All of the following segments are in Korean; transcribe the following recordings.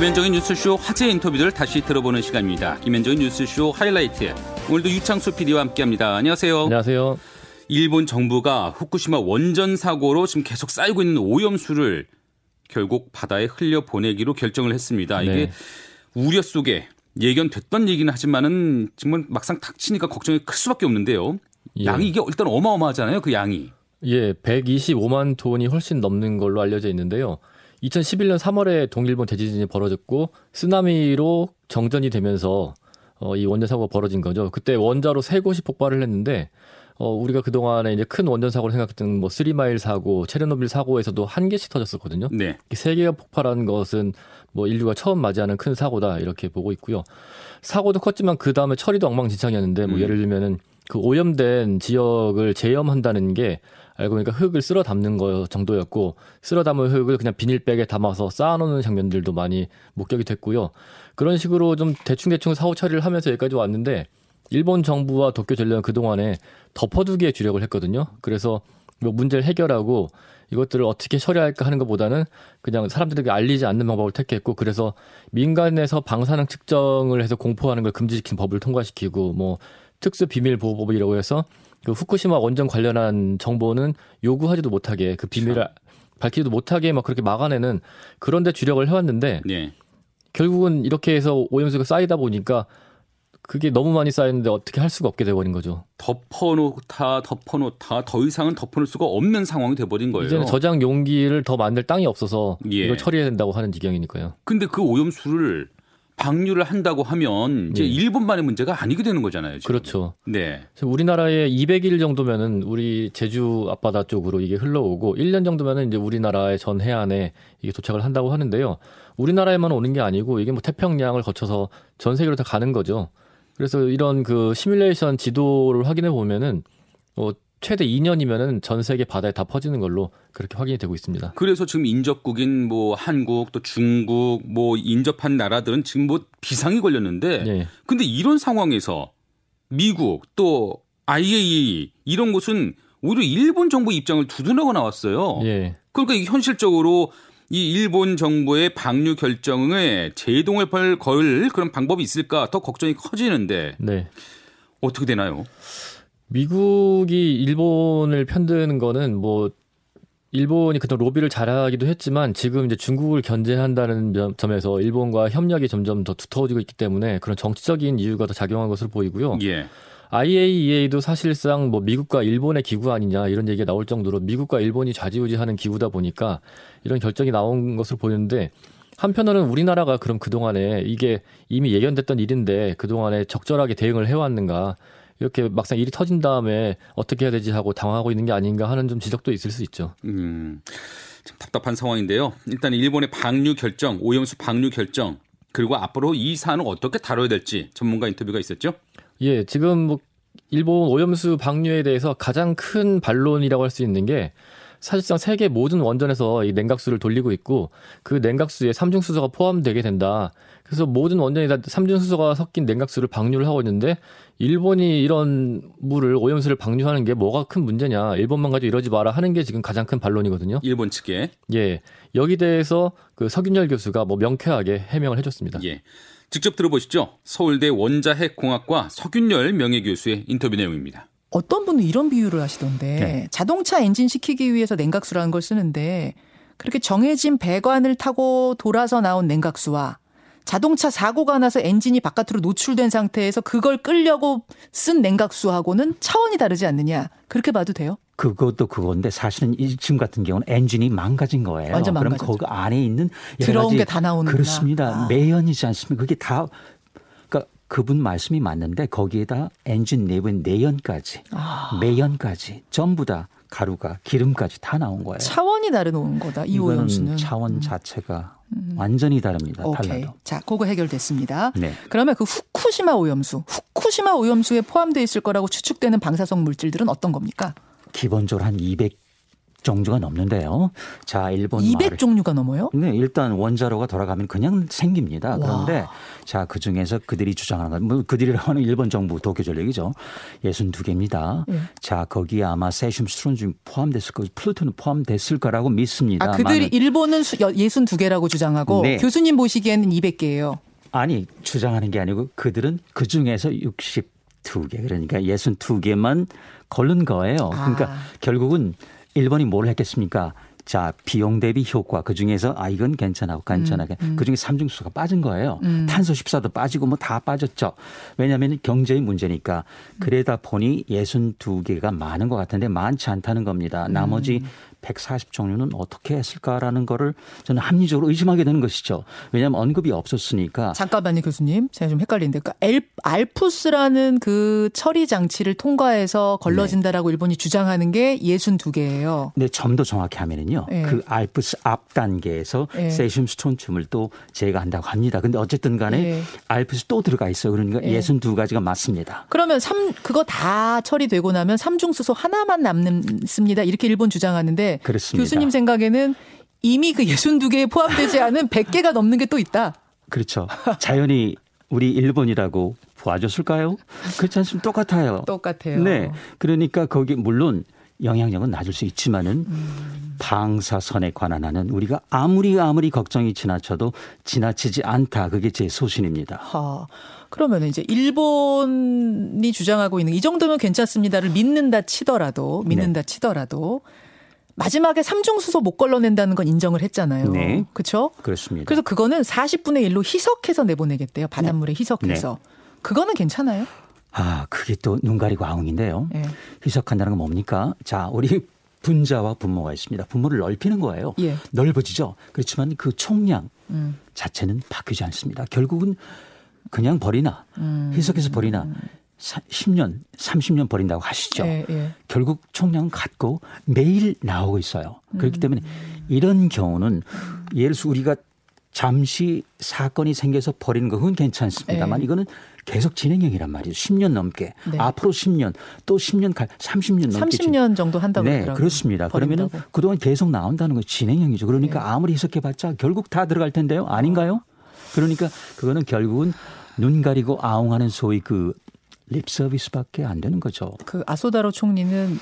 김현정의 뉴스쇼 화제 인터뷰를 다시 들어보는 시간입니다. 김현정의 뉴스쇼 하이라이트. 오늘도 유창수 PD와 함께합니다. 안녕하세요. 안녕하세요. 일본 정부가 후쿠시마 원전 사고로 지금 계속 쌓이고 있는 오염수를 결국 바다에 흘려 보내기로 결정을 했습니다. 이게 네. 우려 속에 예견됐던 얘기는 하지만은 정말 막상 닥치니까 걱정이 클 수밖에 없는데요. 예. 양이 이게 일단 어마어마하잖아요. 그 양이. 예, 125만 톤이 훨씬 넘는 걸로 알려져 있는데요. 2011년 3월에 동일본 대지진이 벌어졌고 쓰나미로 정전이 되면서 어, 이 원전 사고가 벌어진 거죠. 그때 원자로 세 곳이 폭발을 했는데 어, 우리가 그동안에 이제 큰 원전 사고를 생각했던 뭐 쓰리마일 사고, 체르노빌 사고에서도 한 개씩 터졌었거든요. 네. 세 개가 폭발한 것은 뭐 인류가 처음 맞이하는 큰 사고다 이렇게 보고 있고요. 사고도 컸지만 그 다음에 처리도 엉망진창이었는데 뭐 음. 예를 들면은 그 오염된 지역을 제염한다는 게 알고 보니까 흙을 쓸어 담는 거 정도였고 쓸어 담은 흙을 그냥 비닐백에 담아서 쌓아놓는 장면들도 많이 목격이 됐고요. 그런 식으로 좀 대충대충 사후 처리를 하면서 여기까지 왔는데 일본 정부와 도쿄 전력은 그동안에 덮어두기에 주력을 했거든요. 그래서 뭐 문제를 해결하고 이것들을 어떻게 처리할까 하는 것보다는 그냥 사람들에게 알리지 않는 방법을 택했고 그래서 민간에서 방사능 측정을 해서 공포하는 걸 금지시킨 법을 통과시키고 뭐 특수 비밀 보호법이라고 해서 그 후쿠시마 원전 관련한 정보는 요구하지도 못하게 그 비밀을 밝히지도 못하게 막 그렇게 막아내는 그런데 주력을 해왔는데 네. 결국은 이렇게 해서 오염수가 쌓이다 보니까 그게 너무 많이 쌓였는데 어떻게 할 수가 없게 돼버린 거죠. 덮어놓다 덮어놓다 더 이상은 덮어놓을 수가 없는 상황이 돼버린 거예요. 이제는 저장 용기를 더 만들 땅이 없어서 예. 이걸 처리해야 된다고 하는 지경이니까요. 근데 그 오염수를 방류를 한다고 하면 이제 네. 일본만의 문제가 아니게 되는 거잖아요. 지금. 그렇죠. 네. 우리나라에 200일 정도면은 우리 제주 앞바다 쪽으로 이게 흘러오고 1년 정도면은 이제 우리나라의 전 해안에 이게 도착을 한다고 하는데요. 우리나라에만 오는 게 아니고 이게 뭐 태평양을 거쳐서 전 세계로 다 가는 거죠. 그래서 이런 그 시뮬레이션 지도를 확인해 보면은 어 최대 2년이면은 전 세계 바다에 다 퍼지는 걸로 그렇게 확인이 되고 있습니다. 그래서 지금 인접국인 뭐 한국 또 중국 뭐 인접한 나라들은 지금 뭐 비상이 걸렸는데 네. 근데 이런 상황에서 미국 또 IAEA 이런 곳은 오히려 일본 정부 입장을 두둔하고 나왔어요. 네. 그러니까 현실적으로 이 일본 정부의 방류 결정에 제동을 걸 그런 방법이 있을까 더 걱정이 커지는데 네. 어떻게 되나요? 미국이 일본을 편드는 거는 뭐 일본이 그동안 로비를 잘하기도 했지만 지금 이제 중국을 견제한다는 점에서 일본과 협력이 점점 더 두터워지고 있기 때문에 그런 정치적인 이유가 더 작용한 것으로 보이고요. 예. IAEA도 사실상 뭐 미국과 일본의 기구 아니냐 이런 얘기가 나올 정도로 미국과 일본이 좌지우지하는 기구다 보니까 이런 결정이 나온 것으로 보이는데 한편으로는 우리나라가 그럼 그동안에 이게 이미 예견됐던 일인데 그동안에 적절하게 대응을 해왔는가 이렇게 막상 일이 터진 다음에 어떻게 해야 되지 하고 당황하고 있는 게 아닌가 하는 좀 지적도 있을 수 있죠. 음, 참 답답한 상황인데요. 일단 일본의 방류 결정, 오염수 방류 결정, 그리고 앞으로 이 사안을 어떻게 다뤄야 될지 전문가 인터뷰가 있었죠. 예, 지금 뭐 일본 오염수 방류에 대해서 가장 큰 반론이라고 할 수 있는 게 사실상 세계 모든 원전에서 이 냉각수를 돌리고 있고 그 냉각수에 삼중수소가 포함되게 된다. 그래서 모든 원전이 다 삼중수소가 섞인 냉각수를 방류를 하고 있는데 일본이 이런 물을 오염수를 방류하는 게 뭐가 큰 문제냐. 일본만 가지고 이러지 마라 하는 게 지금 가장 큰 반론이거든요. 일본 측에. 예. 여기 대해서 그 석윤열 교수가 뭐 명쾌하게 해명을 해줬습니다. 예. 직접 들어보시죠. 서울대 원자핵공학과 석윤열 명예교수의 인터뷰 내용입니다. 어떤 분은 이런 비유를 하시던데 네. 자동차 엔진 시키기 위해서 냉각수라는 걸 쓰는데 그렇게 정해진 배관을 타고 돌아서 나온 냉각수와 자동차 사고가 나서 엔진이 바깥으로 노출된 상태에서 그걸 끌려고 쓴 냉각수하고는 차원이 다르지 않느냐. 그렇게 봐도 돼요? 그것도 그건데 사실은 지금 같은 경우는 엔진이 망가진 거예요. 완전. 그럼 거기 안에 있는 들어온 게 다 나오는 그렇습니다. 아. 매연이지 않습니까? 그게 다 그분 말씀이 맞는데 거기에다 엔진 내부의 내연까지 아. 매연까지 전부 다 가루가 기름까지 다 나온 거예요. 차원이 다른 거다. 이 오염수는 차원 음. 자체가 음. 완전히 다릅니다. 오케이. 달라도. 자, 그거 해결됐습니다. 네. 그러면 그 후쿠시마 오염수, 후쿠시마 오염수에 포함되어 있을 거라고 추측되는 방사성 물질들은 어떤 겁니까? 기본적으로 한 200. 종류가 넘는데요. 자, 일본 200 말을. 종류가 넘어요? 네, 일단 원자로가 돌아가면 그냥 생깁니다. 그런데 와. 자, 그 중에서 그들이 주장하는 건, 뭐 그들이라고 하는 일본 정부 도쿄 전력이죠. 62개입니다. 네. 자, 거기에 아마 세슘 스트론중 포함됐을 거, 플루토는 포함됐을 거라고 믿습니다. 아, 그들이 일본은 62개라고 주장하고 네. 교수님 보시기에는 200개예요. 아니, 주장하는 게 아니고 그들은 그 중에서 62개, 그러니까 62개만 걸른 거예요. 그러니까 아. 결국은 일본이 뭘 했겠습니까? 자, 비용 대비 효과 그 중에서 아 이건 괜찮아 괜찮하게 음, 음. 그 중에 삼중수가 빠진 거예요. 음. 탄소 14도 빠지고 뭐 다 빠졌죠. 왜냐하면 경제의 문제니까 그러다 보니 예순 두 개가 많은 것 같은데 많지 않다는 겁니다. 나머지 음. 140종류는 어떻게 했을까라는 거를 저는 합리적으로 의심하게 되는 것이죠. 왜냐하면 언급이 없었으니까. 잠깐만요, 교수님. 제가 좀 헷갈리는데. 그러니까 엘, 알프스라는 그 처리 장치를 통과해서 걸러진다라고 네. 일본이 주장하는 게 62개예요. 네, 좀 더 정확히 하면은요. 네. 그 알프스 앞 단계에서 네. 세슘 스톤춤을 또 제거한다고 합니다. 근데 어쨌든 간에 네. 알프스 또 들어가 있어요. 그러니까 네. 62가지가 맞습니다. 그러면 3 그거 다 처리되고 나면 삼중수소 하나만 남습니다. 이렇게 일본 주장하는데 그렇습니다. 교수님 생각에는 이미 그 62개에 포함되지 않은 100개가 넘는 게 또 있다. 그렇죠. 자연이 우리 일본이라고 봐줬을까요? 그렇지 않습니까? 똑같아요. 똑같아요. 네. 그러니까 거기 물론 영향력은 낮을 수 있지만은 음. 방사선에 관한 한은 우리가 아무리 아무리 걱정이 지나쳐도 지나치지 않다. 그게 제 소신입니다. 하. 그러면 이제 일본이 주장하고 있는 이 정도면 괜찮습니다를 믿는다 치더라도 믿는다 네. 치더라도 마지막에 삼중수소 못 걸러낸다는 건 인정을 했잖아요. 네. 그렇죠? 그렇습니다. 그래서 그거는 40분의 1로 희석해서 내보내겠대요. 바닷물에 네. 희석해서. 네. 그거는 괜찮아요? 아, 그게 또 눈 가리고 아웅인데요. 네. 희석한다는 건 뭡니까? 자, 우리 분자와 분모가 있습니다. 분모를 넓히는 거예요. 예. 넓어지죠. 그렇지만 그 총량 음. 자체는 바뀌지 않습니다. 결국은 그냥 버리나 음. 희석해서 버리나 음. 10년, 30년 버린다고 하시죠. 예, 예. 결국 총량은 같고 매일 나오고 있어요. 그렇기 음. 때문에 이런 경우는 예를 들어 우리가 잠시 사건이 생겨서 버리는 것은 괜찮습니다만 예. 이거는 계속 진행형이란 말이죠. 10년 넘게. 네. 앞으로 10년, 또 10년, 30년 넘게. 30년 정도 한다고 네. 그렇습니다. 그러면은 그동안 계속 나온다는 건 진행형이죠. 그러니까 네. 아무리 해석해봤자 결국 다 들어갈 텐데요. 아닌가요? 그러니까 그거는 결국은 눈 가리고 아웅하는 소위 그 립 서비스밖에 안 되는 거죠. 그 아소다로 총리는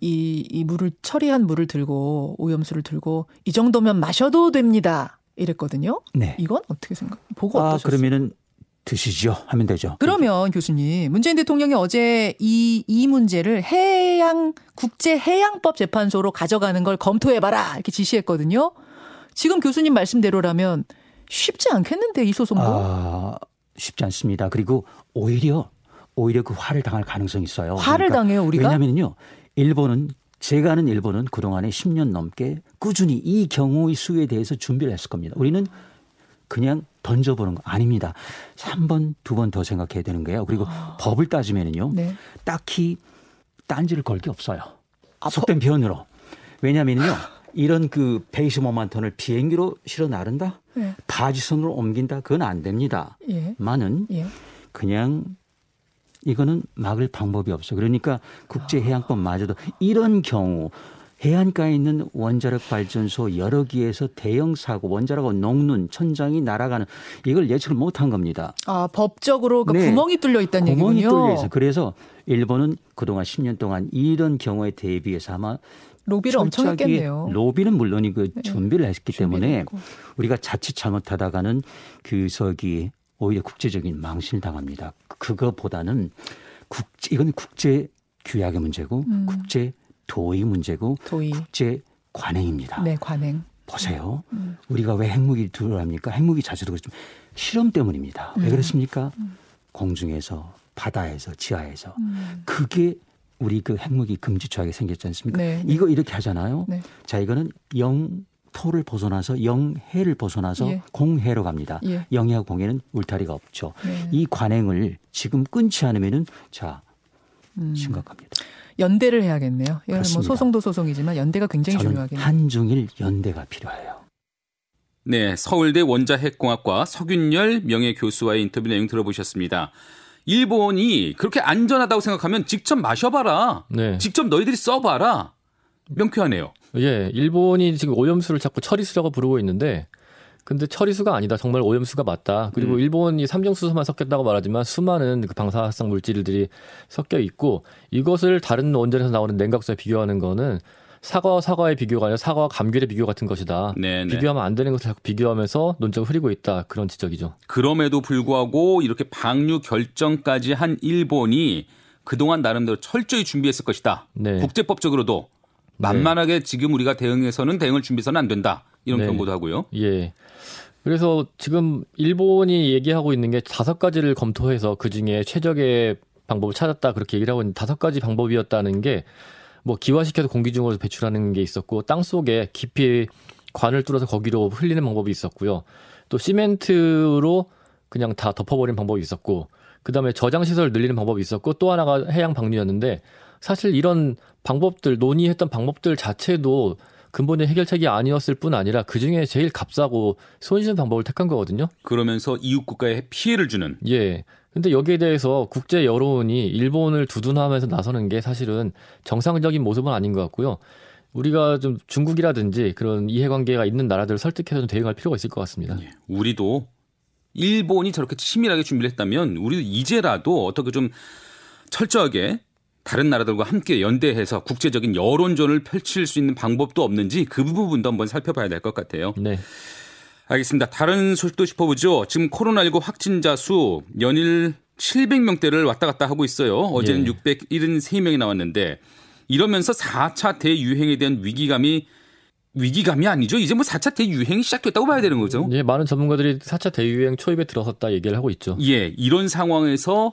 이, 이 물을 처리한 물을 들고 오염수를 들고 이 정도면 마셔도 됩니다. 이랬거든요. 네. 이건 어떻게 생각? 보고 아, 어떠셨어요? 그러면은 드시죠 하면 되죠. 그러면 교수님 문재인 대통령이 어제 이, 이 문제를 해양 국제 해양법 재판소로 가져가는 걸 검토해봐라 이렇게 지시했거든요. 지금 교수님 말씀대로라면 쉽지 않겠는데 이 소송도 아, 쉽지 않습니다. 그리고 오히려 오히려 그 화를 당할 가능성이 있어요. 화를 그러니까 당해요, 우리가? 왜냐면요. 일본은 제가 아는 일본은 그동안에 10년 넘게 꾸준히 이 경우의 수에 대해서 준비를 했을 겁니다. 우리는 그냥 던져보는 거 아닙니다. 한 번, 두번더 생각해야 되는 거예요. 그리고 아. 법을 따지면은요. 네. 딱히 딴지를 걸 게 없어요. 아, 속된 표현으로. 왜냐면요. 이런 그 베이스 모만 톤을 비행기로 실어 나른다? 네. 바지선으로 옮긴다? 그건 안 됩니다. 예. 많은 예. 그냥 이거는 막을 방법이 없어. 그러니까 국제해양법마저도 이런 경우 해안가에 있는 원자력 발전소 여러 기에서 대형 사고, 원자력하고 녹는 천장이 날아가는 이걸 예측을 못한 겁니다. 아 법적으로 그 네. 구멍이 뚫려 있다는 구멍이 얘기군요. 뚫려 있어. 그래서 일본은 그동안 10년 동안 이런 경우에 대비해서 아마 로비를 엄청 했겠네요. 로비는 물론이고 네. 준비를 했기 때문에 했고. 우리가 자칫 잘못하다가는 그 저기 오히려 국제적인 망신을 당합니다. 그거보다는 국제 이건 국제 규약의 문제고 음. 국제 도의 문제고 도의. 국제 관행입니다. 네, 관행. 보세요. 음. 우리가 왜 핵무기 들어갑니까? 핵무기 자체도 그렇지만 실험 때문입니다. 왜 음. 그렇습니까? 음. 공중에서 바다에서 지하에서 음. 그게 우리 그 핵무기 금지 조약에 생겼지 않습니까? 네, 네. 이거 이렇게 하잖아요. 네. 자, 이거는 영 토를 벗어나서 영해를 벗어나서 예. 공해로 갑니다. 예. 영해와 공해는 울타리가 없죠. 네. 이 관행을 지금 끊지 않으면은 자 음. 심각합니다. 연대를 해야겠네요. 뭐 소송도 소송이지만 연대가 굉장히 중요하겠네요. 한중일 연대가 필요해요. 네, 서울대 원자핵공학과 서균열 명예교수와의 인터뷰 내용 들어보셨습니다. 일본이 그렇게 안전하다고 생각하면 직접 마셔봐라. 네. 직접 너희들이 써봐라. 명쾌하네요. 예, 일본이 지금 오염수를 자꾸 처리수라고 부르고 있는데 근데 처리수가 아니다. 정말 오염수가 맞다. 그리고 음. 일본이 삼중수소만 섞였다고 말하지만 수많은 그 방사성 물질들이 섞여 있고 이것을 다른 원전에서 나오는 냉각수에 비교하는 거는 사과와 사과의 비교가 아니라 사과와 감귤의 비교 같은 것이다. 네네. 네. 비교하면 안 되는 것을 자꾸 비교하면서 논쟁을 흐리고 있다. 그런 지적이죠. 그럼에도 불구하고 이렇게 방류 결정까지 한 일본이 그동안 나름대로 철저히 준비했을 것이다. 네. 국제법적으로도 만만하게 네. 지금 우리가 대응해서는 대응을 준비해서는 안 된다. 이런 네. 경고도 하고요. 예. 그래서 지금 일본이 얘기하고 있는 게 다섯 가지를 검토해서 그 중에 최적의 방법을 찾았다 그렇게 얘기를 하고 있는 다섯 가지 방법이었다는 게 뭐 기화시켜서 공기 중으로 배출하는 게 있었고 땅 속에 깊이 관을 뚫어서 거기로 흘리는 방법이 있었고요. 또 시멘트로 그냥 다 덮어버리는 방법이 있었고 그다음에 저장 시설을 늘리는 방법이 있었고 또 하나가 해양 방류였는데 사실 이런 방법들 논의했던 방법들 자체도 근본의 해결책이 아니었을 뿐 아니라 그 중에 제일 값싸고 손쉬운 방법을 택한 거거든요. 그러면서 이웃 국가에 피해를 주는. 예. 근데 여기에 대해서 국제 여론이 일본을 두둔하면서 나서는 게 사실은 정상적인 모습은 아닌 것 같고요. 우리가 좀 중국이라든지 그런 이해관계가 있는 나라들을 설득해서 좀 대응할 필요가 있을 것 같습니다. 예. 우리도 일본이 저렇게 치밀하게 준비를 했다면 우리도 이제라도 어떻게 좀 철저하게 다른 나라들과 함께 연대해서 국제적인 여론전을 펼칠 수 있는 방법도 없는지 그 부분도 한번 살펴봐야 될 것 같아요. 네. 알겠습니다. 다른 소식도 짚어보죠. 지금 코로나19 확진자 수 연일 700명대를 왔다 갔다 하고 있어요. 어제는 예. 673명이 나왔는데 이러면서 4차 대유행에 대한 위기감이 위기감이 아니죠. 이제 뭐 4차 대유행이 시작됐다고 봐야 되는 거죠. 예, 많은 전문가들이 4차 대유행 초입에 들어섰다 얘기를 하고 있죠. 예, 이런 상황에서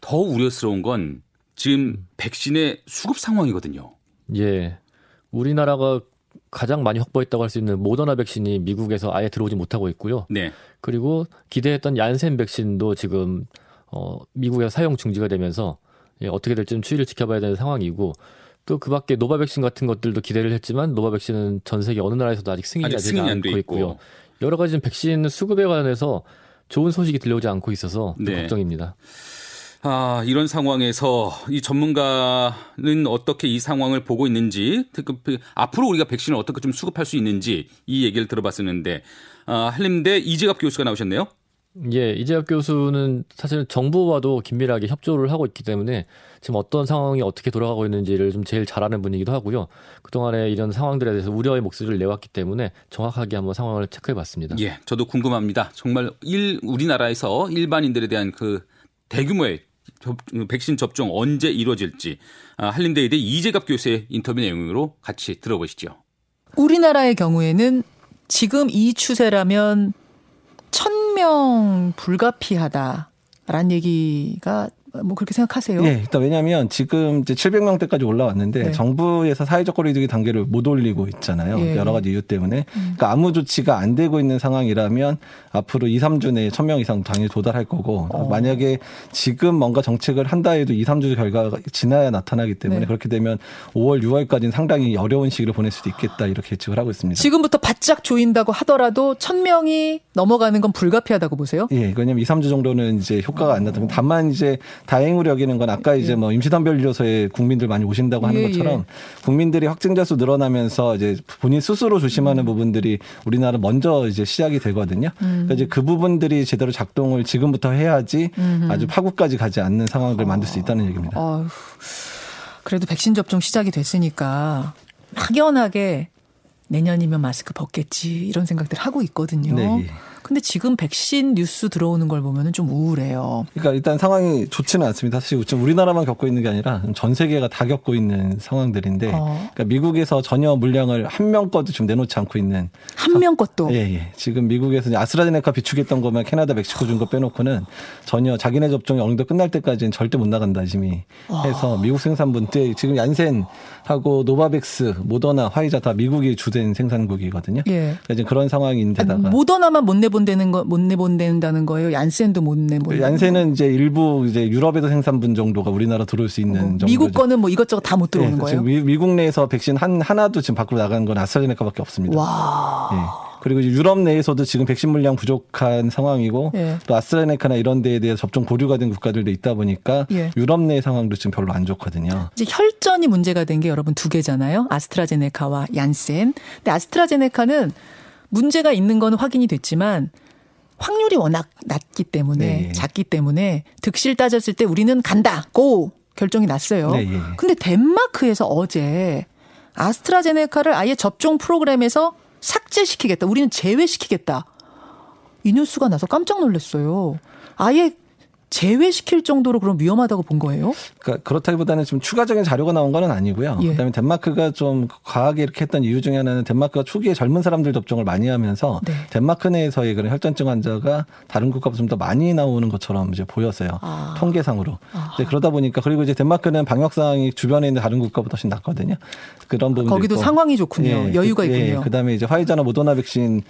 더 우려스러운 건 지금 백신의 수급 상황이거든요. 예. 우리나라가 가장 많이 확보했다고 할 수 있는 모더나 백신이 미국에서 아예 들어오지 못하고 있고요. 네. 그리고 기대했던 얀센 백신도 지금 어 미국에서 사용 중지가 되면서 예, 어떻게 될지 좀 추이를 지켜봐야 되는 상황이고 또 그 밖에 노바백스 같은 것들도 기대를 했지만 노바백스는 전 세계 어느 나라에서도 아직 승인이 되지 않고 있고. 있고요. 여러 가지 백신 수급에 관해서 좋은 소식이 들려오지 않고 있어서 네. 걱정입니다. 아, 이런 상황에서 이 전문가는 어떻게 이 상황을 보고 있는지, 특히 그 앞으로 우리가 백신을 어떻게 좀 수급할 수 있는지 이 얘기를 들어봤었는데, 아, 한림대 이재갑 교수가 나오셨네요. 예, 이재갑 교수는 사실 정부와도 긴밀하게 협조를 하고 있기 때문에 지금 어떤 상황이 어떻게 돌아가고 있는지를 좀 제일 잘 아는 분이기도 하고요. 그동안에 이런 상황들에 대해서 우려의 목소리를 내왔기 때문에 정확하게 한번 상황을 체크해 봤습니다. 예, 저도 궁금합니다. 정말 일, 우리나라에서 일반인들에 대한 그 대규모의 백신 접종 언제 이루어질지 아, 한림대의대 이재갑 교수의 인터뷰 내용으로 같이 들어보시죠. 우리나라의 경우에는 지금 이 추세라면 1000명 불가피하다라는 얘기가 뭐 그렇게 생각하세요? 네, 일단 왜냐하면 지금 이제 700명대까지 올라왔는데 네. 정부에서 사회적 거리두기 단계를 못 올리고 있잖아요. 예. 여러 가지 이유 때문에. 음. 그러니까 아무 조치가 안 되고 있는 상황이라면 앞으로 2, 3주 내에 1000명 이상 당연히 도달할 거고 어. 만약에 지금 뭔가 정책을 한다 해도 2, 3주 결과가 지나야 나타나기 때문에 네. 그렇게 되면 5월, 6월까지는 상당히 어려운 시기를 보낼 수도 있겠다 이렇게 예측을 하고 있습니다. 지금부터 바짝 조인다고 하더라도 1000명이 넘어가는 건 불가피하다고 보세요? 예, 왜냐면 2, 3주 정도는 이제 효과가 안 나타나면 다만 이제 다행으로 여기는 건 아까 이제 예. 뭐 임시단별료소에 국민들 많이 오신다고 하는 예, 것처럼 예. 국민들이 확진자 수 늘어나면서 이제 본인 스스로 조심하는 음. 부분들이 우리나라 먼저 이제 시작이 되거든요. 음. 그러니까 이제 그 부분들이 제대로 작동을 지금부터 해야지 음. 아주 파국까지 가지 않는 상황을 어. 만들 수 있다는 얘기입니다. 어휴. 그래도 백신 접종 시작이 됐으니까 막연하게 내년이면 마스크 벗겠지 이런 생각들 하고 있거든요. 네. 근데 지금 백신 뉴스 들어오는 걸 보면은 좀 우울해요. 그러니까 일단 상황이 좋지는 않습니다. 사실 지금 우리나라만 겪고 있는 게 아니라 전 세계가 다 겪고 있는 상황들인데, 어. 그러니까 미국에서 전혀 물량을 한 명 것도 지금 내놓지 않고 있는 한 명 것도. 예, 예. 지금 미국에서 아스트라제네카 비축했던 것만 캐나다, 멕시코 준 거 빼놓고는 전혀 자기네 접종이 어느 정도 끝날 때까지는 절대 못 나간다 해서 어. 미국 생산분 때 지금 얀센하고 노바백스, 모더나, 화이자 다 미국이 주된 생산국이거든요. 예. 그러니까 그런 상황인데다가 아니, 모더나만 못 내보 내보낸다는 거, 못 내보낸다는 거예요. 얀센도 못 내보낸. 얀센은 이제 일부 이제 유럽에서 생산분 정도가 우리나라 들어올 수 있는 어, 정도. 미국 거는 뭐 이것저것 다 못 들어오는 네, 거예요. 지금 미, 국 내에서 백신 한 하나도 지금 밖으로 나간 건 아스트라제네카밖에 없습니다. 와. 네. 그리고 유럽 내에서도 지금 백신 물량 부족한 상황이고 예. 또 아스트라제네카나 이런 데에 대해 접종 보류가 된 국가들도 있다 보니까 예. 유럽 내 상황도 지금 별로 안 좋거든요. 이제 혈전이 문제가 된 게 여러분 두 개잖아요. 아스트라제네카와 얀센. 근데 아스트라제네카는 문제가 있는 건 확인이 됐지만 확률이 워낙 낮기 때문에 네. 작기 때문에 득실 따졌을 때 우리는 간다. 고 결정이 났어요. 네, 예. 근데 덴마크에서 어제 아스트라제네카를 아예 접종 프로그램에서 삭제시키겠다. 우리는 제외시키겠다. 이 뉴스가 나서 깜짝 놀랐어요. 아예 제외시킬 정도로 그럼 위험하다고 본 거예요? 그러니까 그렇다기보다는 좀 추가적인 자료가 나온 건 아니고요. 예. 그다음에 덴마크가 좀 과하게 이렇게 했던 이유 중에 하나는 덴마크가 초기에 젊은 사람들 접종을 많이 하면서 네. 덴마크 내에서의 그런 혈전증 환자가 다른 국가보다 좀 더 많이 나오는 것처럼 이제 보였어요. 아. 통계상으로. 이제 그러다 보니까 그리고 이제 덴마크는 방역 상황이 주변에 있는 다른 국가보다 훨씬 낫거든요. 그런 부분 거기도 있고. 상황이 좋군요. 예. 여유가 그, 예. 있군요. 예. 그다음에 이제 화이자나 모더나 백신을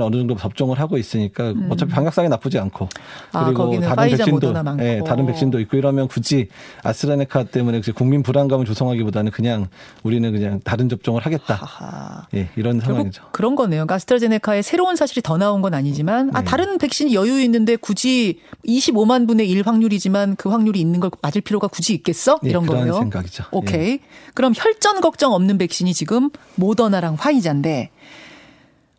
어느 정도 접종을 하고 있으니까 음. 어차피 방역 상황이 나쁘지 않고 아, 그리고 아, 다른 백신 많고. 예, 다른 백신도 있고 이러면 굳이 아스트라네카 때문에 국민 불안감을 조성하기보다는 그냥 우리는 그냥 다른 접종을 하겠다. 하하. 예, 이런 상황이죠. 그런 거네요. 그러니까 아스트라제네카의 새로운 사실이 더 나온 건 아니지만 아, 네. 아 다른 백신이 여유 있는데 굳이 25만 분의 1 확률이지만 그 확률이 있는 걸 맞을 필요가 굳이 있겠어? 예, 이런 네, 거예요. 생각이죠. 오케이. 예. 그럼 혈전 걱정 없는 백신이 지금 모더나랑 화이자인데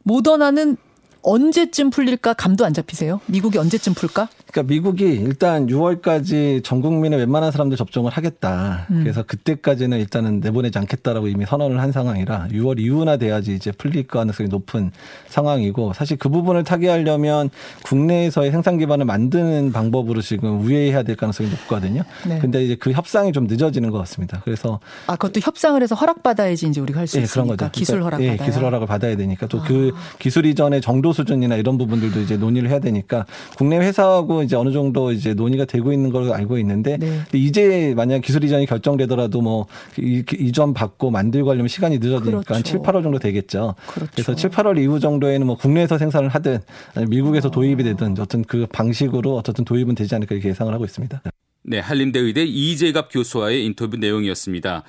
모더나는 언제쯤 풀릴까 감도 안 잡히세요? 미국이 언제쯤 풀까? 그러니까 미국이 일단 6월까지 전 국민의 웬만한 사람들 접종을 하겠다. 음. 그래서 그때까지는 일단은 내보내지 않겠다라고 이미 선언을 한 상황이라 6월 이후나 돼야지 이제 풀릴 가능성이 높은 상황이고 사실 그 부분을 타개하려면 국내에서의 생산 기반을 만드는 방법으로 지금 우회해야 될 가능성이 높거든요. 네. 근데 이제 그 협상이 좀 늦어지는 것 같습니다. 그래서 아 그것도 협상을 해서 허락 받아야지 이제 우리가 할수 네, 있으니까 그런 거죠. 기술 허락 그러니까, 네, 기술 허락을 받아야 되니까 또그 아. 그 기술 이전의 정도 수준이나 이런 부분들도 이제 논의를 해야 되니까 국내 회사하고 이제 어느 정도 이제 논의가 되고 있는 걸로 알고 있는데 네. 이제 만약 기술 이전이 결정되더라도 뭐 이전 받고 만들고 하려면 시간이 늦어지니까 그렇죠. 한 7, 8월 정도 되겠죠. 그렇죠. 그래서 7, 8월 이후 정도에는 뭐 국내에서 생산을 하든 미국에서 어. 도입이 되든 어떤 그 방식으로 어쨌든 도입은 되지 않을까 이렇게 예상을 하고 있습니다. 네, 한림대 의대 이재갑 교수와의 인터뷰 내용이었습니다.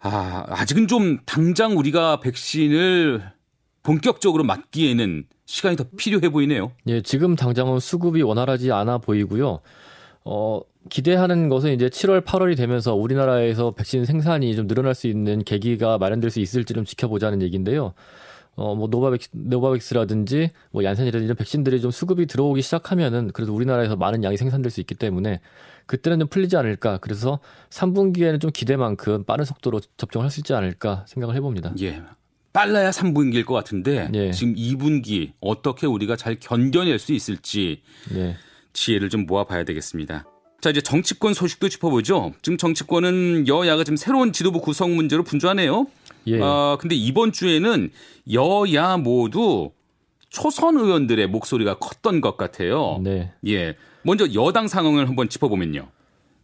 아, 아직은 좀 당장 우리가 백신을 본격적으로 맞기에는 시간이 더 필요해 보이네요. 예, 지금 당장은 수급이 원활하지 않아 보이고요. 어, 기대하는 것은 이제 7월, 8월이 되면서 우리나라에서 백신 생산이 좀 늘어날 수 있는 계기가 마련될 수 있을지 좀 지켜보자는 얘기인데요. 어, 뭐, 노바백스, 노바백스라든지, 뭐, 얀센이라든지 이런 백신들이 좀 수급이 들어오기 시작하면은 그래도 우리나라에서 많은 양이 생산될 수 있기 때문에 그때는 좀 풀리지 않을까. 그래서 3분기에는 좀 기대만큼 빠른 속도로 접종할 수 있지 않을까 생각을 해봅니다. 예. 빨라야 3분기일 것 같은데 예. 지금 2분기 어떻게 우리가 잘 견뎌낼 수 있을지 예. 지혜를 좀 모아봐야 되겠습니다. 자 이제 정치권 소식도 짚어보죠. 지금 정치권은 여야가 지금 새로운 지도부 구성 문제로 분주하네요. 예. 아 근데 이번 주에는 여야 모두 초선 의원들의 목소리가 컸던 것 같아요. 네. 예. 먼저 여당 상황을 한번 짚어보면요.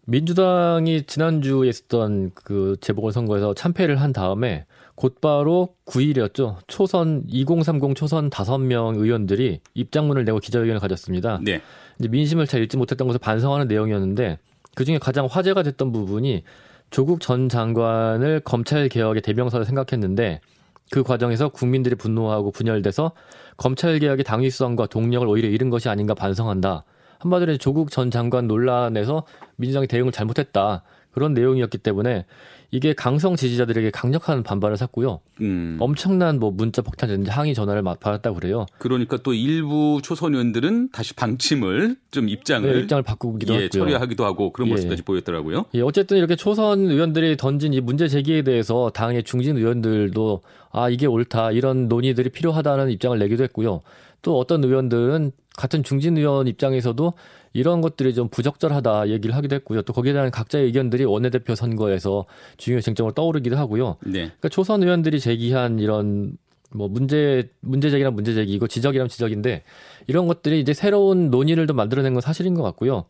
민주당이 지난주에 있었던 그 재보궐 선거에서 참패를 한 다음에 곧바로 9일이었죠. 초선 2030 초선 5명 의원들이 입장문을 내고 기자회견을 가졌습니다. 네. 이제 민심을 잘 읽지 못했던 것을 반성하는 내용이었는데 그중에 가장 화제가 됐던 부분이 조국 전 장관을 검찰 개혁의 대명사로 생각했는데 그 과정에서 국민들이 분노하고 분열돼서 검찰 개혁의 당위성과 동력을 오히려 잃은 것이 아닌가 반성한다. 한마디로 조국 전 장관 논란에서 민주당이 대응을 잘못했다. 그런 내용이었기 때문에 이게 강성 지지자들에게 강력한 반발을 샀고요. 음. 엄청난 뭐 문자 폭탄이라든지 항의 전화를 받았다고 그래요. 그러니까 또 일부 초선 의원들은 다시 방침을 좀 입장을 네, 입장을 바꾸기도 예, 했고요. 처리하기도 하고 그런 예. 모습까지 보였더라고요. 예, 어쨌든 이렇게 초선 의원들이 던진 이 문제 제기에 대해서 당의 중진 의원들도 아 이게 옳다 이런 논의들이 필요하다는 입장을 내기도 했고요. 또 어떤 의원들은 같은 중진 의원 입장에서도 이런 것들이 좀 부적절하다 얘기를 하기도 했고요. 또 거기에 대한 각자의 의견들이 원내대표 선거에서 중요한 쟁점으로 떠오르기도 하고요. 네. 그러니까 초선 의원들이 제기한 이런 뭐 문제 문제 제기란 문제 제기이고 지적이란 지적인데 이런 것들이 이제 새로운 논의를 좀 만들어낸 건 사실인 것 같고요.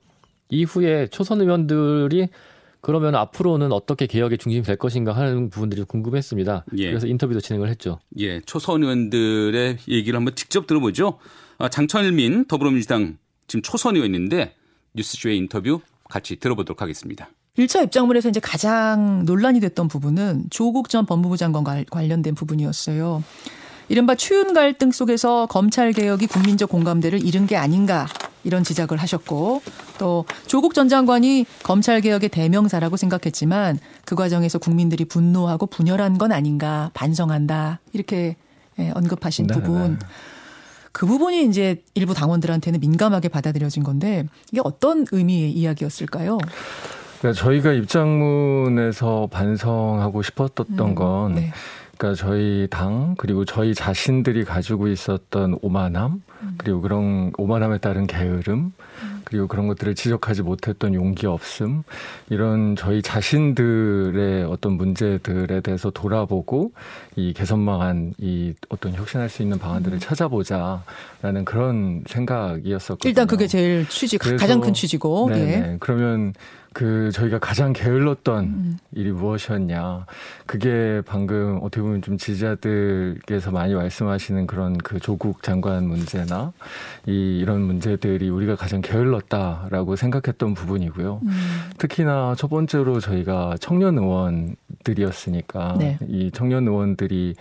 이후에 초선 의원들이 그러면 앞으로는 어떻게 개혁의 중심이 될 것인가 하는 부분들이 궁금했습니다. 예. 그래서 인터뷰도 진행을 했죠. 예, 초선 의원들의 얘기를 한번 직접 들어보죠. 아, 장천일민 더불어민주당 지금 초선 의원인데 뉴스쇼의 인터뷰 같이 들어보도록 하겠습니다. 1차 입장문에서 이제 가장 논란이 됐던 부분은 조국 전 법무부 장관 관련된 부분이었어요. 이른바 추윤 갈등 속에서 검찰 개혁이 국민적 공감대를 잃은 게 아닌가 이런 지적을 하셨고 또 조국 전 장관이 검찰 개혁의 대명사라고 생각했지만 그 과정에서 국민들이 분노하고 분열한 건 아닌가 반성한다 이렇게 예, 언급하신 네, 부분. 네. 그 부분이 이제 일부 당원들한테는 민감하게 받아들여진 건데 이게 어떤 의미의 이야기였을까요? 그러니까 저희가 입장문에서 반성하고 싶었던 음, 건 네. 그러니까 저희 당 그리고 저희 자신들이 가지고 있었던 오만함 음. 그리고 그런 오만함에 따른 게으름 음. 그리고 그런 것들을 지적하지 못했던 용기 없음 이런 저희 자신들의 어떤 문제들에 대해서 돌아보고 이 개선 방안 이 어떤 혁신할 수 있는 방안들을 음. 찾아보자라는 그런 생각이었었거든요. 일단 그게 제일 취지 가장 큰 취지고. 네. 네. 그러면 그 저희가 가장 게을렀던 음. 일이 무엇이었냐. 그게 방금 어떻게 보면 좀 지지자들께서 많이 말씀하시는 그런 그 조국 장관 문제나 이 이런 문제들이 우리가 가장 게을렀다라고 생각했던 부분이고요. 음. 특히나 첫 번째로 저희가 청년 의원 들이었으니까 네. 이 청년 의원들이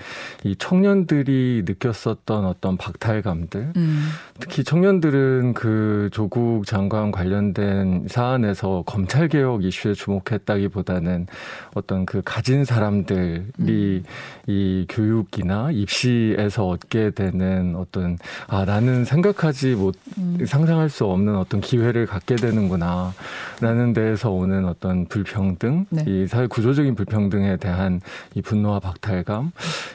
이 청년들이 느꼈었던 어떤 박탈감들 음. 특히 청년들은 그 조국 장관 관련된 사안에서 검찰 검찰 개혁 이슈에 주목했다기보다는 어떤 그 가진 사람들이 음. 이 교육이나 입시에서 얻게 되는 어떤 아 나는 생각하지 못 음. 상상할 수 없는 어떤 기회를 갖게 되는구나라는 데에서 오는 어떤 불평등, 네. 이 사회 구조적인 불평등 에 대한 이 분노와 박탈감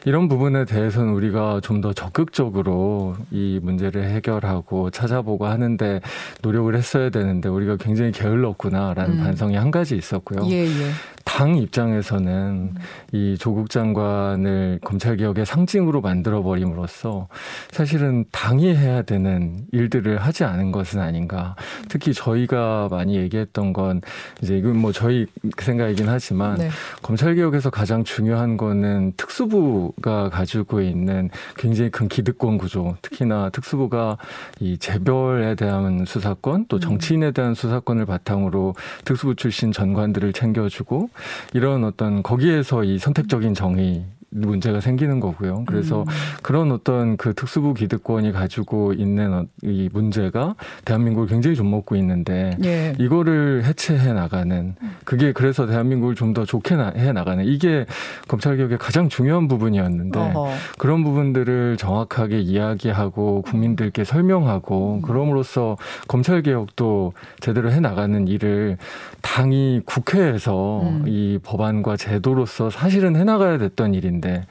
이런 부분에 대해서는 우리가 좀 더 적극적으로 이 문제를 해결하고 찾아보고 하는데 노력을 했어야 되는데 우리가 굉장히 게을렀구나라는 음. 반성이 한 가지 있었고요. 예, 예. 당 입장에서는 음. 이 조국 장관을 검찰 개혁의 상징으로 만들어 버림으로써 사실은 당이 해야 되는 일들을 하지 않은 것은 아닌가. 특히 저희가 많이 얘기했던 건 이제 이건 뭐 저희 생각이긴 하지만 네. 검찰 개혁에서 가장 중요한 거는 특수부가 가지고 있는 굉장히 큰 기득권 구조. 특히나 특수부가 이 재벌에 대한 수사권 또 음. 정치인에 대한 수사권을 바탕으로 특수부 출신 전관들을 챙겨주고 이런 어떤 거기에서 이 선택적인 정의 문제가 생기는 거고요. 그래서 음. 그런 어떤 그 특수부 기득권이 가지고 있는 어, 이 문제가 대한민국을 굉장히 좀 먹고 있는데 예. 이거를 해체해 나가는 그게 그래서 대한민국을 좀 더 좋게 해 나가는 이게 검찰 개혁의 가장 중요한 부분이었는데 어허. 그런 부분들을 정확하게 이야기하고 국민들께 설명하고 음. 그럼으로써 검찰 개혁도 제대로 해 나가는 일을 당이 국회에서 음. 이 법안과 제도로서 사실은 해 나가야 됐던 일인데 있는데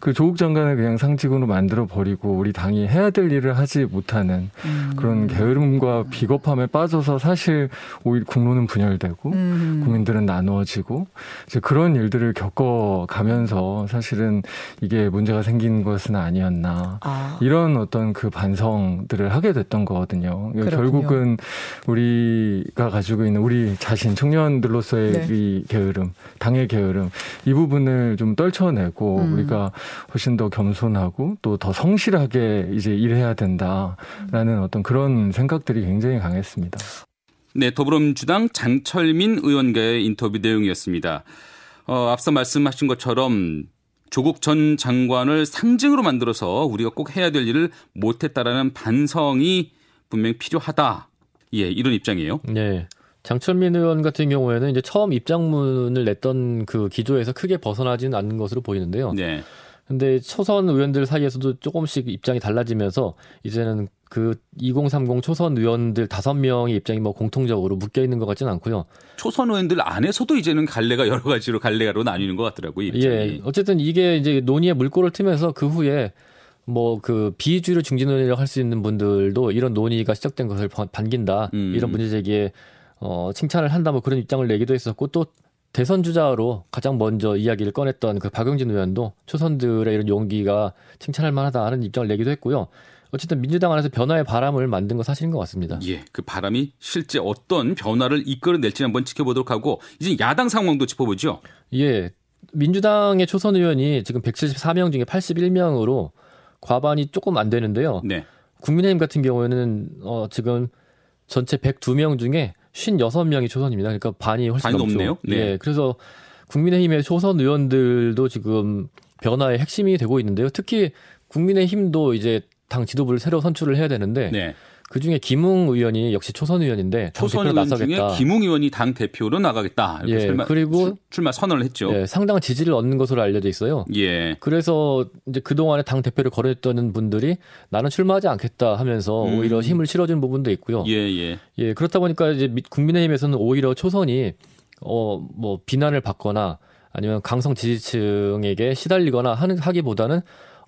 그 조국 장관을 그냥 상징으로 만들어 버리고 우리 당이 해야 될 일을 하지 못하는 음. 그런 게으름과 비겁함에 빠져서 사실 오히려 국론은 분열되고 음. 국민들은 나누어지고 이제 그런 일들을 겪어 가면서 사실은 이게 문제가 생긴 것은 아니었나 아. 이런 어떤 그 반성들을 하게 됐던 거거든요. 그러니까 결국은 우리가 가지고 있는 우리 자신 청년들로서의 네. 이 게으름, 당의 게으름 이 부분을 좀 떨쳐내고 음. 우리가 훨씬 더 겸손하고 또 더 성실하게 이제 일해야 된다라는 어떤 그런 생각들이 굉장히 강했습니다. 네, 더불어민주당 장철민 의원과의 인터뷰 내용이었습니다. 어, 앞서 말씀하신 것처럼 조국 전 장관을 상징으로 만들어서 우리가 꼭 해야 될 일을 못했다라는 반성이 분명히 필요하다. 예, 이런 입장이에요. 네. 장철민 의원 같은 경우에는 이제 처음 입장문을 냈던 그 기조에서 크게 벗어나지는 않는 것으로 보이는데요. 네. 근데 초선 의원들 사이에서도 조금씩 입장이 달라지면서 이제는 그 2030 초선 의원들 다섯 명의 입장이 뭐 공통적으로 묶여 있는 것 같지는 않고요. 초선 의원들 안에서도 이제는 갈래가 여러 가지로 갈래가로 나뉘는 것 같더라고요. 입장이. 예. 어쨌든 이게 이제 논의의 물꼬를 트면서 그 후에 뭐 그 비주류 중진 논의를 할수 있는 분들도 이런 논의가 시작된 것을 반긴다. 음. 이런 문제 제기에 어 칭찬을 한다 뭐 그런 입장을 내기도 했었고 또 대선 주자로 가장 먼저 이야기를 꺼냈던 그 박영진 의원도 초선들의 이런 용기가 칭찬할 만하다는 입장을 내기도 했고요. 어쨌든 민주당 안에서 변화의 바람을 만든 건 사실인 것 같습니다. 예, 그 바람이 실제 어떤 변화를 이끌어낼지 한번 지켜보도록 하고 이제 야당 상황도 짚어보죠. 예, 민주당의 초선 의원이 지금 174명 중에 81명으로 과반이 조금 안 되는데요. 네. 국민의힘 같은 경우에는 어 지금 전체 102명 중에 56명이 초선입니다. 그러니까 반이 훨씬 반이 넘죠. 높네요. 네. 예. 그래서 국민의힘의 초선 의원들도 지금 변화의 핵심이 되고 있는데요. 특히 국민의힘도 이제 당 지도부를 새로 선출을 해야 되는데 네. 그 중에 김웅 의원이 역시 초선 의원인데 초선 의원 나서겠다. 중에 김웅 의원이 당 대표로 나가겠다. 이렇게 예, 설마, 그리고 출마 선언을 했죠. 예, 상당한 지지를 얻는 것으로 알려져 있어요. 예. 그래서 이제 그 동안에 당 대표를 거론했던 분들이 나는 출마하지 않겠다 하면서 음. 오히려 힘을 실어준 부분도 있고요. 예, 예. 예, 그렇다 보니까 이제 국민의힘에서는 오히려 초선이 어뭐 비난을 받거나 아니면 강성 지지층에게 시달리거나 하는 하기보다는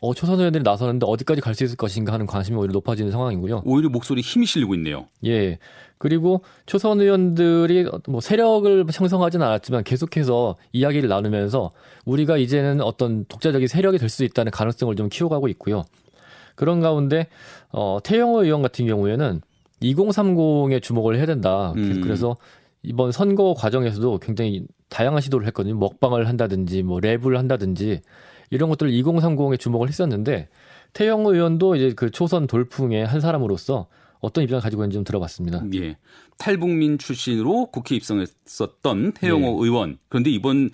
어, 초선 의원들이 나서는데 어디까지 갈 수 있을 것인가 하는 관심이 오히려 높아지는 상황이고요. 오히려 목소리 힘이 실리고 있네요. 예. 그리고 초선 의원들이 뭐 세력을 형성하지는 않았지만 계속해서 이야기를 나누면서 우리가 이제는 어떤 독자적인 세력이 될 수 있다는 가능성을 좀 키워가고 있고요. 그런 가운데 어, 태영호 의원 같은 경우에는 2030에 주목을 해야 된다. 음. 그래서 이번 선거 과정에서도 굉장히 다양한 시도를 했거든요. 먹방을 한다든지 뭐 랩을 한다든지 이런 것들을 2030에 주목을 했었는데 태영 의원도 이제 그 초선 돌풍의 한 사람으로서 어떤 입장을 가지고 있는지 좀 들어봤습니다. 예. 탈북민 출신으로 국회 입성했었던 태영호 예. 의원. 그런데 이번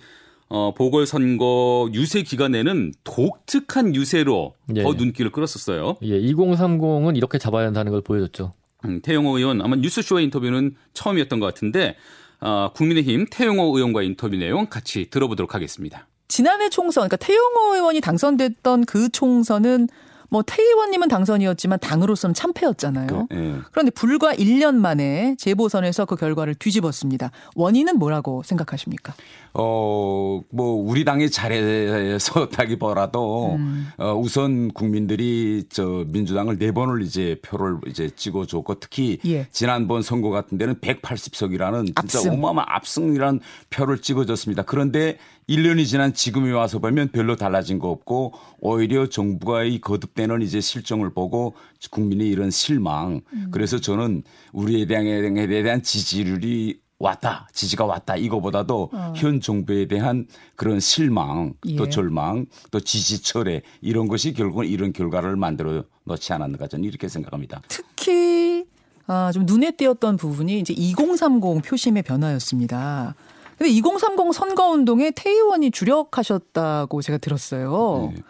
어, 보궐선거 유세 기간에는 독특한 유세로 예. 더 눈길을 끌었었어요. 예, 2030은 이렇게 잡아야 한다는 걸 보여줬죠. 음, 태영호 의원 아마 뉴스쇼의 인터뷰는 처음이었던 것 같은데 어, 국민의힘 태영호 의원과 인터뷰 내용 같이 들어보도록 하겠습니다. 지난해 총선, 그러니까 태영호 의원이 당선됐던 그 총선은 뭐 태 의원님은 당선이었지만 당으로서는 참패였잖아요. 그, 네. 그런데 불과 1년 만에 재보선에서 그 결과를 뒤집었습니다. 원인은 뭐라고 생각하십니까? 어, 뭐 우리 당이 잘해서다기보다도 음. 어, 우선 국민들이 저 민주당을 네 번을 이제 표를 이제 찍어줬고 특히 예. 지난번 선거 같은 데는 180석이라는 진짜 압승. 어마어마한 압승이라는 표를 찍어줬습니다. 그런데 1년이 지난 지금에 와서 보면 별로 달라진 거 없고 오히려 정부가의 거듭되는 이제 실정을 보고 국민의 이런 실망. 음. 그래서 저는 우리에 대한, 에 대한 지지율이 왔다, 지지가 왔다 이거보다도 어. 현 정부에 대한 그런 실망, 예. 또 절망, 또 지지 철회 이런 것이 결국은 이런 결과를 만들어 놓지 않았는가 저는 이렇게 생각합니다. 특히 아, 좀 눈에 띄었던 부분이 이제 2030 표심의 변화였습니다. 근데 2030 선거운동에 태 의원이 주력하셨다고 제가 들었어요. 네.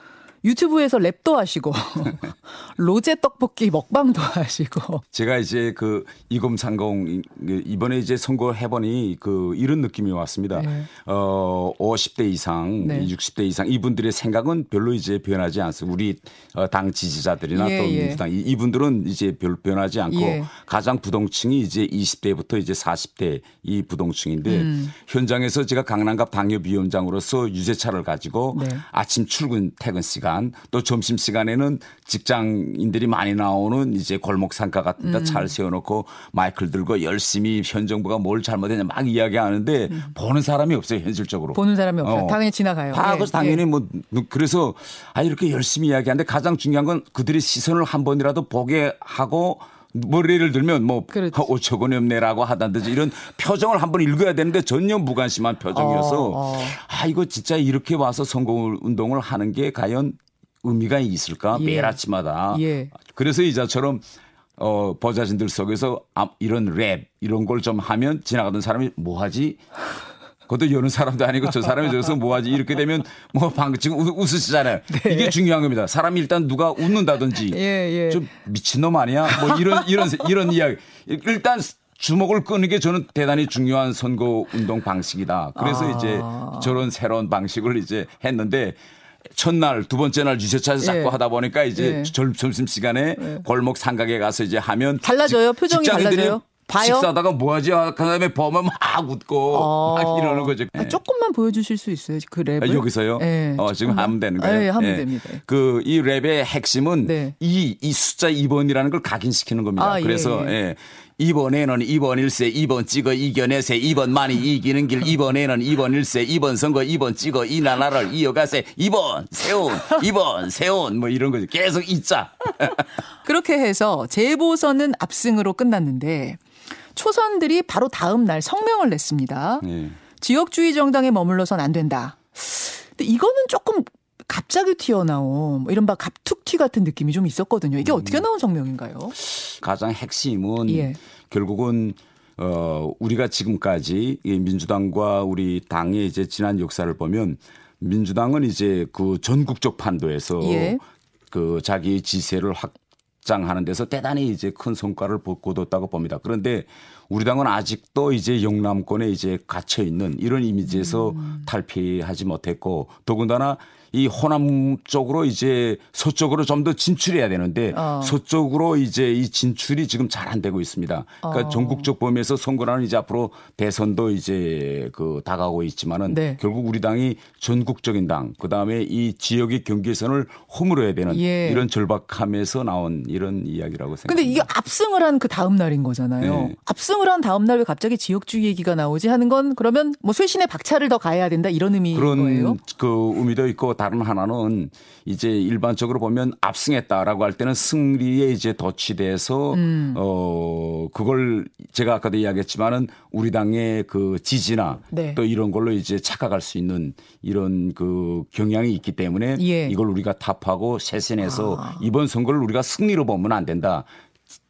유튜브에서 랩도 하시고 로제 떡볶이 먹방도 하시고 제가 이제 그2030 이번에 이제 선거 해보니 그 이런 느낌이 왔습니다. 네. 어 50대 이상, 네. 60대 이상 이분들의 생각은 별로 이제 변하지 않습니다. 우리 어, 당 지지자들이나 예, 또 예. 민주당 예. 이분들은 이제 별 변하지 않고 예. 가장 부동층이 이제 20대부터 이제 40대 이 부동층인데 음. 현장에서 제가 강남갑 당협위원장으로서 유세차를 가지고 네. 아침 출근 퇴근 시간 시간 또 점심 시간에는 직장인들이 많이 나오는 이제 골목 상가 같은 데 음. 세워놓고 마이크를 들고 열심히 현 정부가 뭘 잘못했냐 막 이야기하는데 음. 보는 사람이 없어요 현실적으로. 보는 사람이 없어요. 어. 당연히 지나가요. 다 예. 당연히 예. 뭐 그래서 아 이렇게 열심히 이야기하는데 가장 중요한 건 그들의 시선을 한 번이라도 보게 하고 뭐 예를 들면 뭐 5천 원이 없네라고 하던지 이런 표정을 한번 읽어야 되는데 전혀 무관심한 표정이어서 어, 어. 아 이거 진짜 이렇게 와서 선거 운동을 하는 게 과연 의미가 있을까 예. 매일 아침마다 예. 그래서 이자처럼 어, 보좌진들 속에서 아, 이런 랩 이런 걸 좀 하면 지나가던 사람이 뭐 하지? 그것도 여는 사람도 아니고 저 사람이 저기서 뭐 하지? 이렇게 되면 뭐 방금 지금 웃 으시잖아요. 네. 이게 중요한 겁니다. 사람이 일단 누가 웃는다든지 예, 예. 좀 미친놈 아니야? 뭐 이런 이런 이런 이야기. 일단 주목을 끄는 게 저는 대단히 중요한 선거 운동 방식이다. 그래서 아. 이제 저런 새로운 방식을 이제 했는데 첫날 두 번째 날 유세차에서 자꾸 예. 하다 보니까 이제 예. 점심 시간에 예. 골목 상가에 가서 이제 하면 달라져요 표정이 달라져요. 봐요? 식사하다가 뭐하지? 그 다음에 보면 막 웃고 어. 막 이러는 거죠. 아, 조금만 보여주실 수 있어요? 그 랩을? 아, 여기서요? 네, 어, 지금 하면 되는 거예요. 네, 하면 네. 됩니다. 그 이 랩의 핵심은 네. 이, 이 숫자 2번이라는 걸 각인시키는 겁니다. 아, 예, 그래서 예. 예. 이번에는 2번 일세 2번 찍어 이겨내세 2번 많이 이기는 길 이번에는 2번 일세 2번 선거 2번 찍어 이 나라를 이어가세 2번 세운 2번 세운 뭐 이런 거죠. 계속 있자. 그렇게 해서 재보선은 압승으로 끝났는데 초선들이 바로 다음 날 성명을 냈습니다. 네. 지역주의 정당에 머물러선 안 된다. 근데 이거는 조금 갑자기 튀어나온 뭐 이른바 갑툭튀 같은 느낌이 좀 있었거든요. 이게 음. 어떻게 나온 성명인가요? 가장 핵심은 예. 결국은 어 우리가 지금까지 민주당과 우리 당의 이제 지난 역사를 보면 민주당은 이제 그 전국적 판도에서 예. 그 자기 지세를 확장하는 데서 대단히 이제 큰 성과를 거뒀다고 봅니다. 그런데 우리 당은 아직도 이제 영남권에 이제 갇혀 있는 이런 이미지에서 음. 탈피하지 못했고 더군다나 이 호남 쪽으로 이제 서쪽으로 좀 더 진출해야 되는데 어. 서쪽으로 이제 이 진출이 지금 잘 안 되고 있습니다. 그러니까 어. 전국적 범위에서 선거라는 이제 앞으로 대선도 이제 그 다가오고 있지만은 네. 결국 우리 당이 전국적인 당 그다음에 이 지역의 경계선을 허물어야 되는 예. 이런 절박함에서 나온 이런 이야기라고 생각합니다. 근데 이게 압승을 한 그 다음 날인 거잖아요. 네. 압승을 한 다음 날 왜 갑자기 지역주의 얘기가 나오지 하는 건 그러면 뭐 쇄신의 박차를 더 가해야 된다 이런 의미인 그런 거예요? 그 의미도 있고 다른 하나는 이제 일반적으로 보면 압승했다라고 할 때는 승리에 이제 덧치돼서 음. 어 그걸 제가 아까도 이야기했지만은 우리 당의 그 지지나 네. 또 이런 걸로 이제 착각할 수 있는 이런 그 경향이 있기 때문에 예. 이걸 우리가 탑하고 세신해서 아. 이번 선거를 우리가 승리로 보면 안 된다.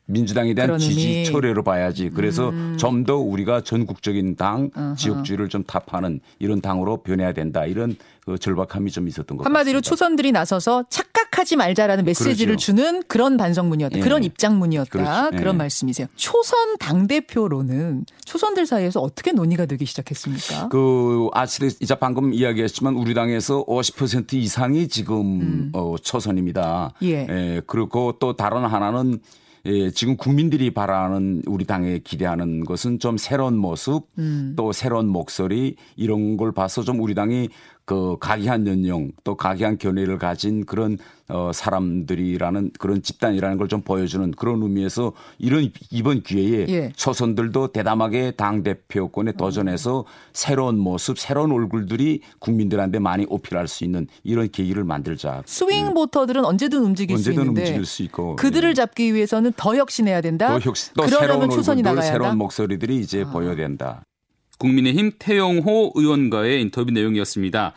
민주당에 대한 지지 초래로 봐야지. 그래서 음. 좀더 우리가 전국적인 당 어허. 지역주의를 좀 탑하는 이런 당으로 변해야 된다. 이런 그 절박함이 좀 있었던 것 한마디로 같습니다. 초선들이 나서서 착각하지 말자라는 메시지를 그렇죠. 주는 그런 반성문이었다. 예. 그런 입장문이었다. 그렇죠. 그런 예. 말씀이세요. 초선 당 대표로는 초선들 사이에서 어떻게 논의가 되기 시작했습니까? 그 아시리 이제 방금 이야기했지만 우리 당에서 50% 이상이 지금 음. 어, 초선입니다. 예. 예. 그리고 또 다른 하나는 예, 지금 국민들이 바라는 우리 당에 기대하는 것은 좀 새로운 모습 음. 또 새로운 목소리 이런 걸 봐서 좀 우리 당이 그 가기한 연령 또 가기한 견해를 가진 그런 어 사람들이라는 그런 집단이라는 걸 좀 보여주는 그런 의미에서 이런 이번 기회에 예. 초선들도 대담하게 당 대표권에 도전해서 새로운 모습, 새로운 얼굴들이 국민들한테 많이 어필할 수 있는 이런 계기를 만들자. 스윙 음. 보터들은 언제든 움직일 언제든 수 있는데 움직일 수 있고 그들을 예. 잡기 위해서는 더 혁신해야 된다. 더 혁신, 또 새로운 초선이 얼굴들, 새로운 목소리들이 이제 아. 보여야 된다. 국민의힘 태영호 의원과의 인터뷰 내용이었습니다.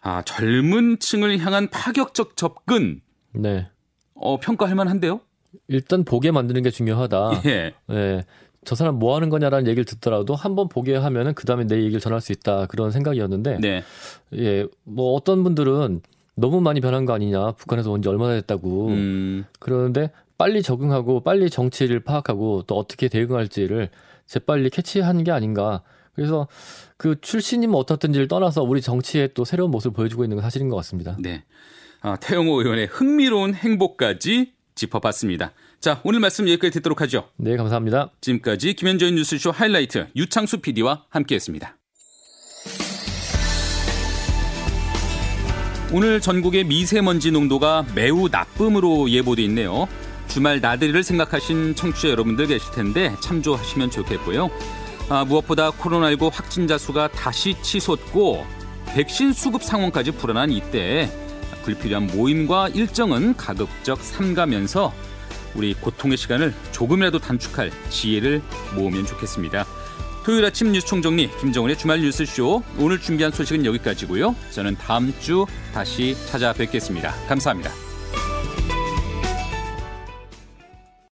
아, 젊은 층을 향한 파격적 접근. 네. 어, 평가할 만한데요? 일단 보게 만드는 게 중요하다. 예. 예. 저 사람 뭐 하는 거냐라는 얘기를 듣더라도 한번 보게 하면은 그 다음에 내 얘기를 전할 수 있다. 그런 생각이었는데. 네. 예. 뭐 어떤 분들은 너무 많이 변한 거 아니냐. 북한에서 온 지 얼마나 됐다고. 음. 그러는데 빨리 적응하고 빨리 정치를 파악하고 또 어떻게 대응할지를 재빨리 캐치한 게 아닌가. 그래서 그 출신이 뭐 어떻든지를 떠나서 우리 정치에 또 새로운 모습을 보여주고 있는 건 사실인 것 같습니다. 네. 아, 태영호 의원의 흥미로운 행복까지 짚어봤습니다. 자, 오늘 말씀 여기까지 듣도록 하죠. 네, 감사합니다. 지금까지 김현정의 뉴스쇼 하이라이트 유창수 PD와 함께했습니다. 오늘 전국의 미세먼지 농도가 매우 나쁨으로 예보돼 있네요. 주말 나들이를 생각하신 청취자 여러분들 계실 텐데 참조하시면 좋겠고요. 아, 무엇보다 코로나19 확진자 수가 다시 치솟고 백신 수급 상황까지 불안한 이때 불필요한 모임과 일정은 가급적 삼가면서 우리 고통의 시간을 조금이라도 단축할 지혜를 모으면 좋겠습니다. 토요일 아침 뉴스 총정리 김정은의 주말 뉴스쇼 오늘 준비한 소식은 여기까지고요. 저는 다음 주 다시 찾아뵙겠습니다. 감사합니다.